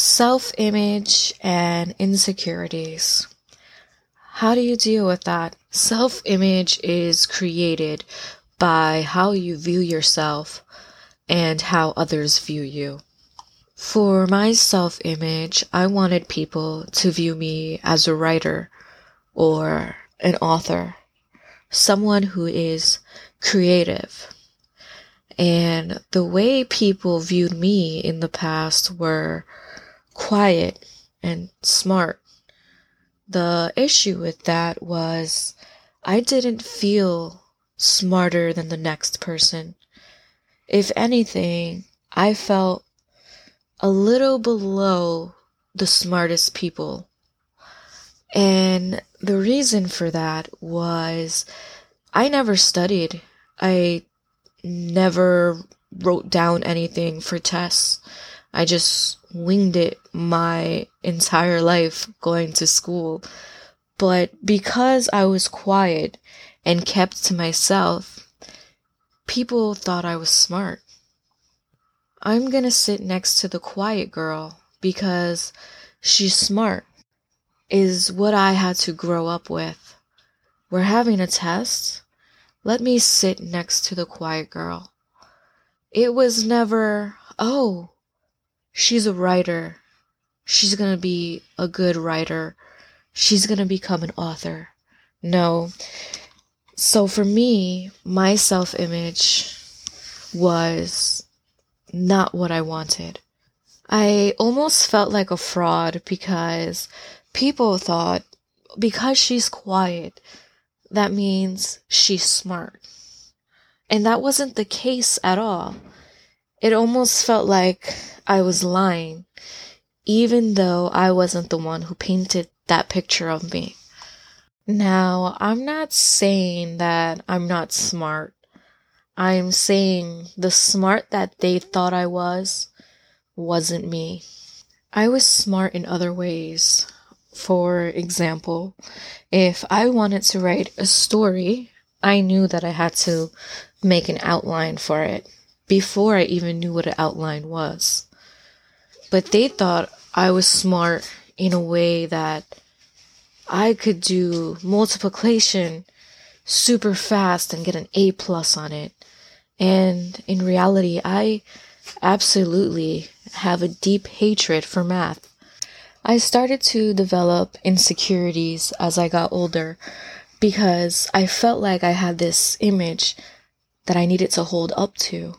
self image and insecurities. How do you deal with that? Self image is created by how you view yourself and how others view you. For my self image, I wanted people to view me as a writer or an author, someone who is creative. And the way people viewed me in the past were quiet and smart. The issue with that was I didn't feel smarter than the next person. If anything, I felt a little below the smartest people. And the reason for that was I never studied. I never wrote down anything for tests. I just winged it my entire life going to school. But because I was quiet and kept to myself, people thought I was smart. I'm gonna sit next to the quiet girl because she's smart, is what I had to grow up with. We're having a test. Let me sit next to the quiet girl. It was never, oh, she's a writer. She's gonna be a good writer. She's gonna become an author. No. So for me, my self image was not what I wanted. I almost felt like a fraud because people thought because she's quiet, that means she's smart. And that wasn't the case at all. It almost felt like I was lying, even though I wasn't the one who painted that picture of me. Now, I'm not saying that I'm not smart. I'm saying the smart that they thought I was wasn't me. I was smart in other ways. For example, if I wanted to write a story, I knew that I had to make an outline for it before I even knew what an outline was. But they thought I was smart in a way that I could do multiplication super fast and get an A plus on it. And in reality, I absolutely have a deep hatred for math. I started to develop insecurities as I got older because I felt like I had this image that I needed to hold up to.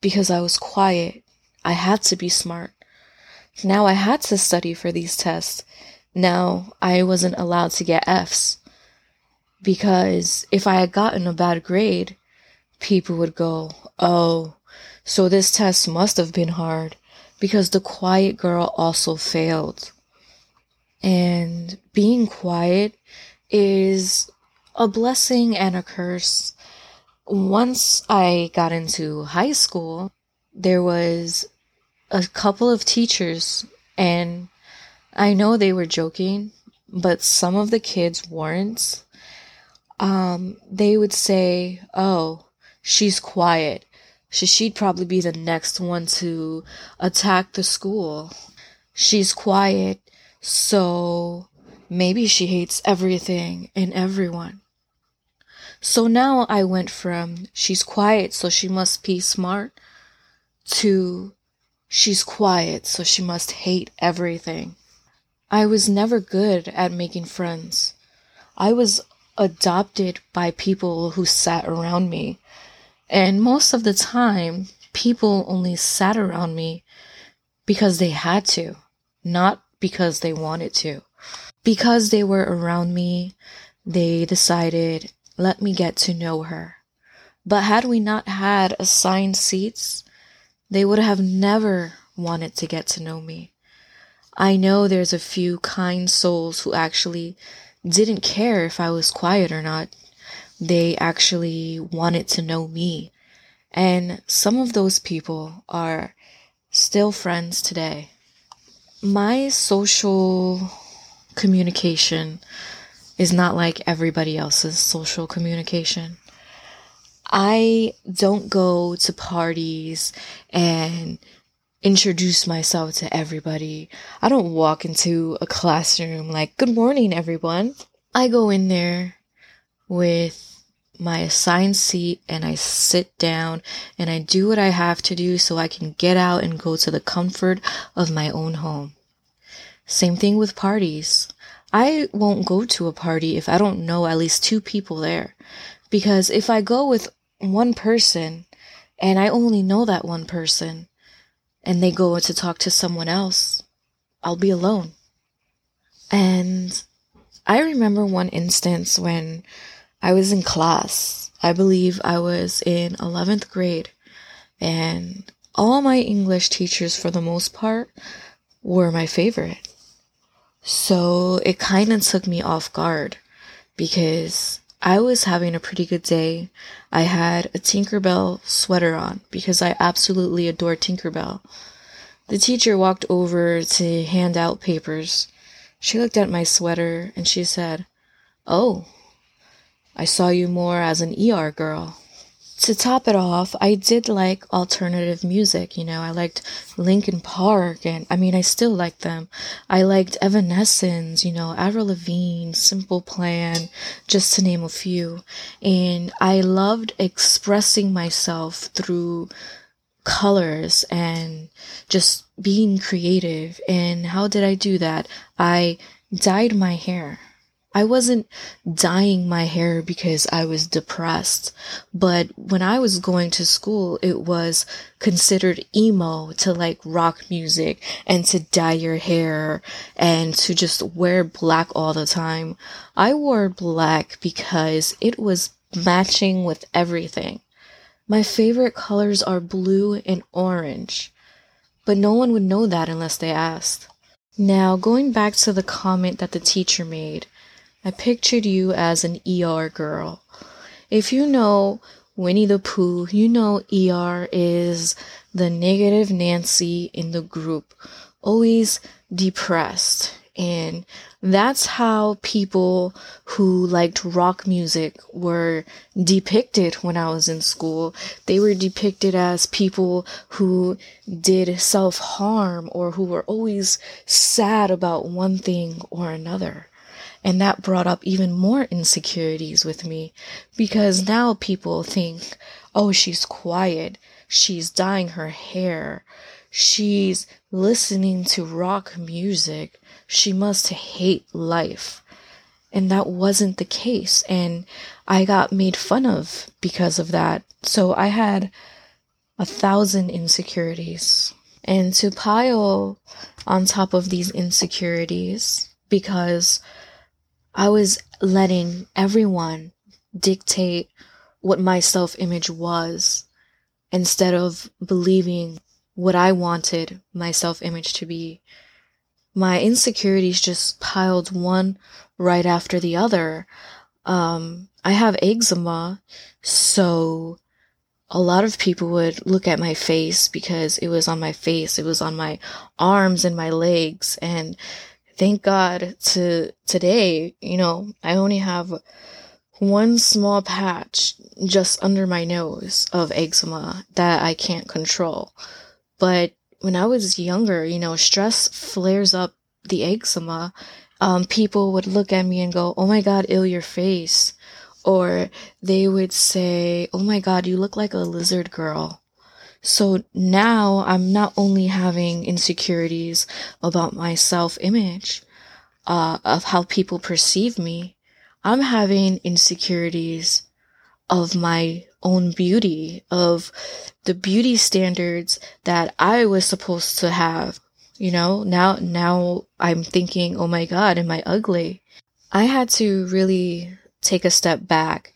Because I was quiet, I had to be smart. Now I had to study for these tests. Now I wasn't allowed to get F's. Because if I had gotten a bad grade, people would go, Oh, so this test must have been hard because the quiet girl also failed. And being quiet is a blessing and a curse. Once I got into high school, there was a couple of teachers, and I know they were joking, but some of the kids weren't. Um, they would say, Oh, she's quiet she'd probably be the next one to attack the school. She's quiet, so maybe she hates everything and everyone. So now I went from she's quiet, so she must be smart, to she's quiet, so she must hate everything. I was never good at making friends. I was adopted by people who sat around me and most of the time, people only sat around me because they had to, not because they wanted to. Because they were around me, they decided, let me get to know her. But had we not had assigned seats, they would have never wanted to get to know me. I know there's a few kind souls who actually didn't care if I was quiet or not they actually wanted to know me. And some of those people are still friends today. My social communication is not like everybody else's social communication. I don't go to parties and introduce myself to everybody. I don't walk into a classroom like, good morning, everyone. I go in there with my assigned seat and I sit down and I do what I have to do so I can get out and go to the comfort of my own home. Same thing with parties. I won't go to a party if I don't know at least two people there. Because if I go with one person and I only know that one person and they go to talk to someone else, I'll be alone. And I remember one instance when I was in class. I believe I was in 11th grade and all my English teachers for the most part were my favorite. So it kind of took me off guard because I was having a pretty good day. I had a Tinkerbell sweater on because I absolutely adore Tinkerbell. The teacher walked over to hand out papers. She looked at my sweater and she said, Oh, I saw you more as an ER girl to top it off, I did like alternative music. You know, I liked Linkin Park, and I mean, I still like them. I liked Evanescence, you know, Avril Lavigne, Simple Plan, just to name a few. And I loved expressing myself through colors and just being creative. And how did I do that? I dyed my hair. I wasn't dyeing my hair because I was depressed, but when I was going to school, it was considered emo to like rock music and to dye your hair and to just wear black all the time. I wore black because it was matching with everything. My favorite colors are blue and orange, but no one would know that unless they asked. Now, going back to the comment that the teacher made, I pictured you as an ER girl. If you know Winnie the Pooh, you know ER is the negative Nancy in the group, always depressed. And that's how people who liked rock music were depicted when I was in school. They were depicted as people who did self harm or who were always sad about one thing or another. And that brought up even more insecurities with me because now people think, oh, she's quiet. She's dyeing her hair. She's listening to rock music. She must hate life. And that wasn't the case. And I got made fun of because of that. So I had a thousand insecurities. And to pile on top of these insecurities, because I was letting everyone dictate what my self image was instead of believing what I wanted my self image to be. My insecurities just piled one right after the other. Um, I have eczema, so a lot of people would look at my face because it was on my face, it was on my arms and my legs, and thank God to today, you know, I only have one small patch just under my nose of eczema that I can't control. But when I was younger, you know, stress flares up the eczema. Um, people would look at me and go, Oh my God, ill your face. Or they would say, Oh my God, you look like a lizard girl. So now I'm not only having insecurities about my self image, uh, of how people perceive me, I'm having insecurities of my own beauty, of the beauty standards that I was supposed to have. You know, now, now I'm thinking, oh my God, am I ugly? I had to really take a step back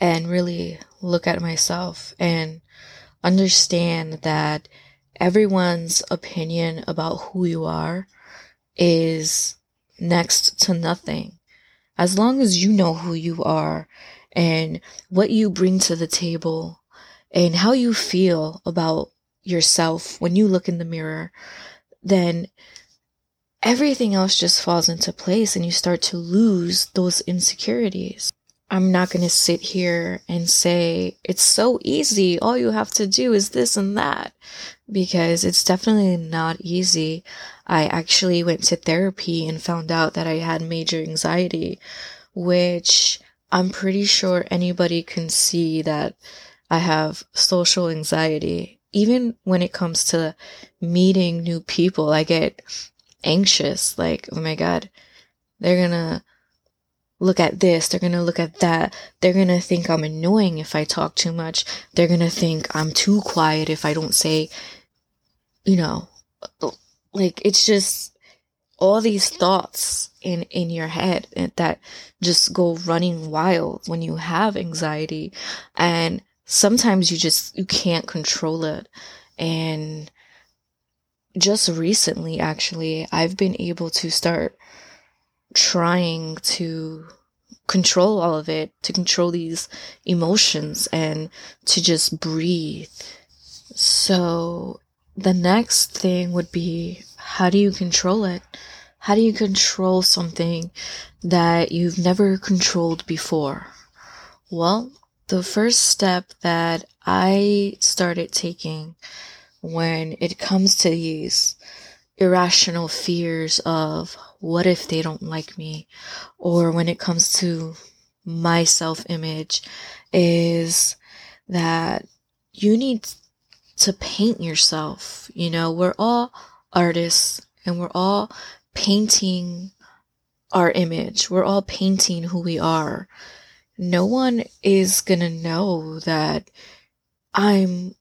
and really look at myself and understand that everyone's opinion about who you are is next to nothing. As long as you know who you are and what you bring to the table and how you feel about yourself when you look in the mirror, then everything else just falls into place and you start to lose those insecurities. I'm not going to sit here and say it's so easy. All you have to do is this and that because it's definitely not easy. I actually went to therapy and found out that I had major anxiety, which I'm pretty sure anybody can see that I have social anxiety. Even when it comes to meeting new people, I get anxious. Like, oh my God, they're gonna look at this, they're gonna look at that, they're gonna think I'm annoying if I talk too much, they're gonna think I'm too quiet if I don't say, you know, like it's just all these thoughts in in your head that just go running wild when you have anxiety. And sometimes you just you can't control it. And just recently actually I've been able to start trying to control all of it, to control these emotions and to just breathe. So the next thing would be how do you control it? How do you control something that you've never controlled before? Well, the first step that I started taking when it comes to these irrational fears of what if they don't like me? Or when it comes to my self image, is that you need to paint yourself. You know, we're all artists and we're all painting our image. We're all painting who we are. No one is gonna know that I'm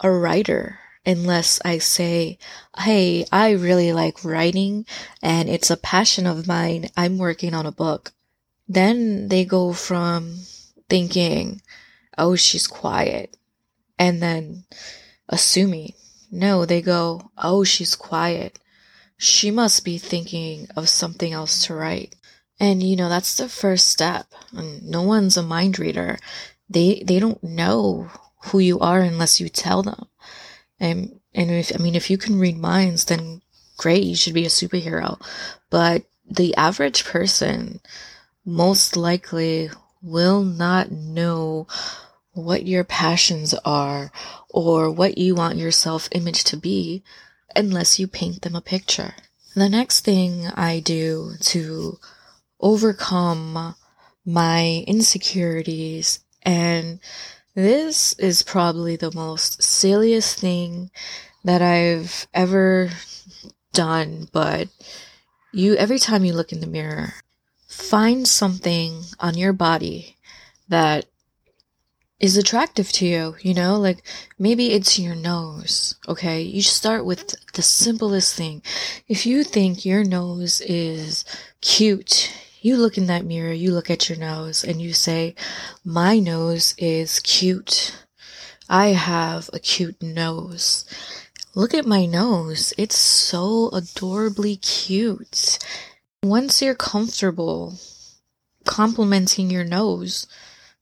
a writer unless I say, Hey, I really like writing and it's a passion of mine. I'm working on a book. Then they go from thinking, Oh, she's quiet. And then assuming, no, they go, Oh, she's quiet. She must be thinking of something else to write. And you know, that's the first step. And no one's a mind reader. They, they don't know who you are unless you tell them. And, and if, I mean, if you can read minds, then great, you should be a superhero. But the average person most likely will not know what your passions are or what you want your self image to be unless you paint them a picture. The next thing I do to overcome my insecurities and this is probably the most silliest thing that I've ever done, but you, every time you look in the mirror, find something on your body that is attractive to you, you know? Like maybe it's your nose, okay? You start with the simplest thing. If you think your nose is cute, you look in that mirror, you look at your nose, and you say, My nose is cute. I have a cute nose. Look at my nose. It's so adorably cute. Once you're comfortable complimenting your nose,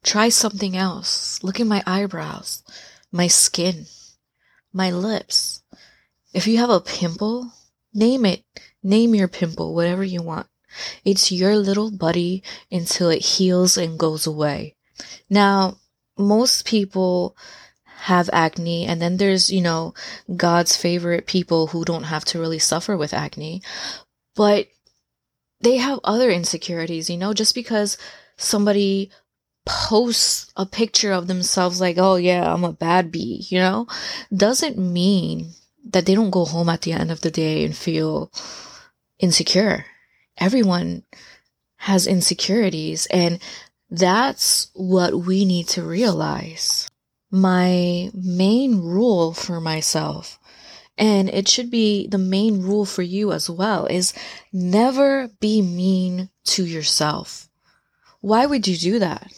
try something else. Look at my eyebrows, my skin, my lips. If you have a pimple, name it. Name your pimple, whatever you want. It's your little buddy until it heals and goes away. Now, most people have acne and then there's, you know, God's favorite people who don't have to really suffer with acne, but they have other insecurities, you know, just because somebody posts a picture of themselves like, oh yeah, I'm a bad bee, you know, doesn't mean that they don't go home at the end of the day and feel insecure everyone has insecurities and that's what we need to realize. My main rule for myself, and it should be the main rule for you as well, is never be mean to yourself. Why would you do that?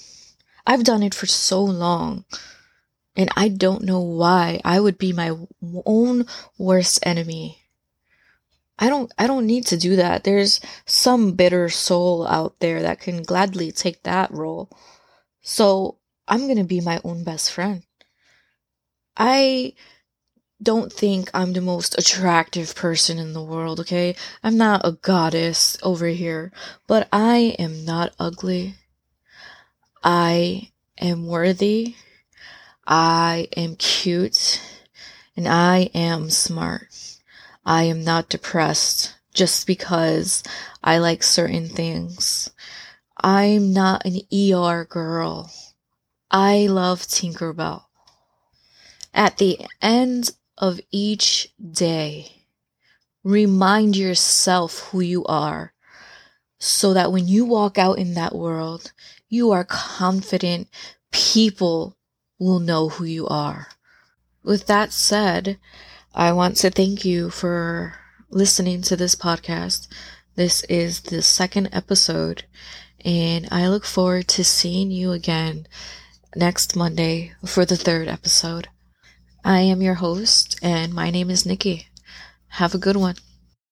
I've done it for so long. And I don't know why I would be my own worst enemy. I don't I don't need to do that. There's some bitter soul out there that can gladly take that role. So, I'm going to be my own best friend. I don't think I'm the most attractive person in the world, okay? I'm not a goddess over here, but I am not ugly. I am worthy, I am cute, and I am smart. I am not depressed just because I like certain things. I'm not an ER girl. I love Tinkerbell. At the end of each day, remind yourself who you are so that when you walk out in that world, you are confident people will know who you are. With that said, I want to thank you for listening to this podcast. This is the second episode, and I look forward to seeing you again next Monday for the third episode. I am your host, and my name is Nikki. Have a good one.